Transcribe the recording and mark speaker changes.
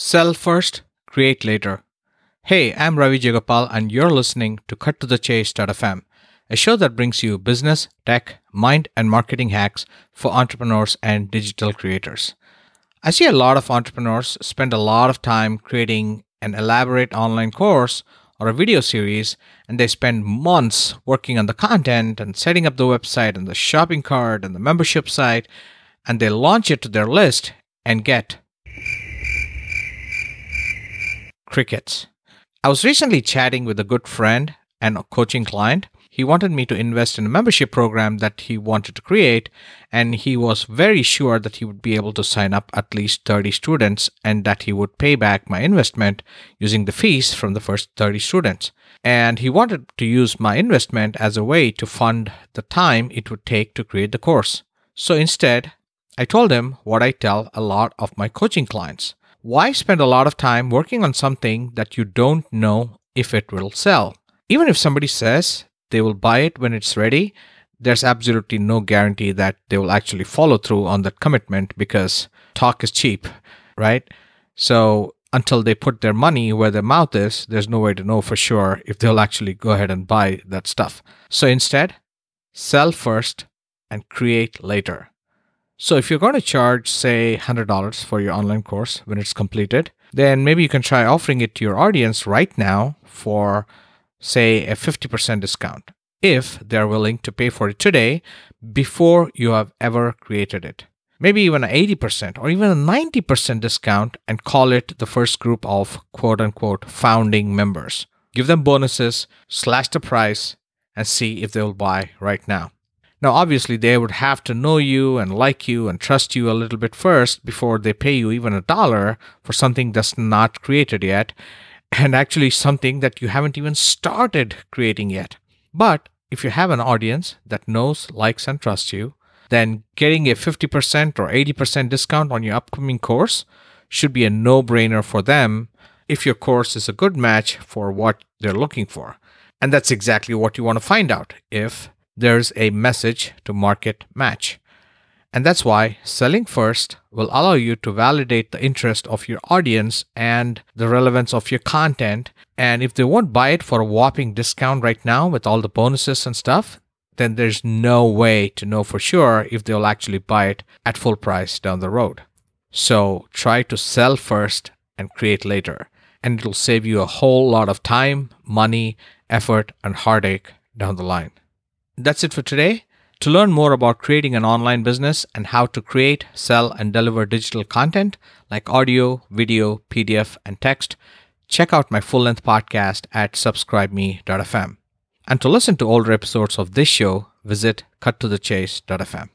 Speaker 1: Sell first, create later. Hey, I'm Ravi Jayagopal, and you're listening to Cut to the Chase.fm, a show that brings you business, tech, mind, and marketing hacks for entrepreneurs and digital creators. I see a lot of entrepreneurs spend a lot of time creating an elaborate online course or a video series, and they spend months working on the content and setting up the website and the shopping cart and the membership site, and they launch it to their list and get crickets. I was recently chatting with a good friend and a coaching client. He wanted me to invest in a membership program that he wanted to create, and he was very sure that he would be able to sign up at least 30 students and that he would pay back my investment using the fees from the first 30 students. And he wanted to use my investment as a way to fund the time it would take to create the course. So instead, I told him what I tell a lot of my coaching clients why spend a lot of time working on something that you don't know if it will sell? Even if somebody says they will buy it when it's ready, there's absolutely no guarantee that they will actually follow through on that commitment because talk is cheap, right? So until they put their money where their mouth is, there's no way to know for sure if they'll actually go ahead and buy that stuff. So instead, sell first and create later. So if you're going to charge, say, $100 for your online course when it's completed, then maybe you can try offering it to your audience right now for, say, a 50% discount if they're willing to pay for it today before you have ever created it. Maybe even an 80% or even a 90% discount and call it the first group of quote unquote founding members. Give them bonuses, slash the price, and see if they'll buy right now. Now, obviously, they would have to know you and like you and trust you a little bit first before they pay you even a dollar for something that's not created yet, and actually something that you haven't even started creating yet. But if you have an audience that knows, likes, and trusts you, then getting a 50% or 80% discount on your upcoming course should be a no brainer for them if your course is a good match for what they're looking for. And that's exactly what you want to find out if there's a message to market match. And that's why selling first will allow you to validate the interest of your audience and the relevance of your content. And if they won't buy it for a whopping discount right now with all the bonuses and stuff, then there's no way to know for sure if they'll actually buy it at full price down the road. So try to sell first and create later. And it'll save you a whole lot of time, money, effort, and heartache down the line. That's it for today. To learn more about creating an online business and how to create, sell, and deliver digital content like audio, video, PDF, and text, check out my full length podcast at subscribeme.fm. And to listen to older episodes of this show, visit cuttothechase.fm.